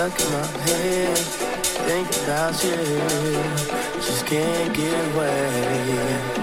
stuck in my head. Think about you, just can't get away.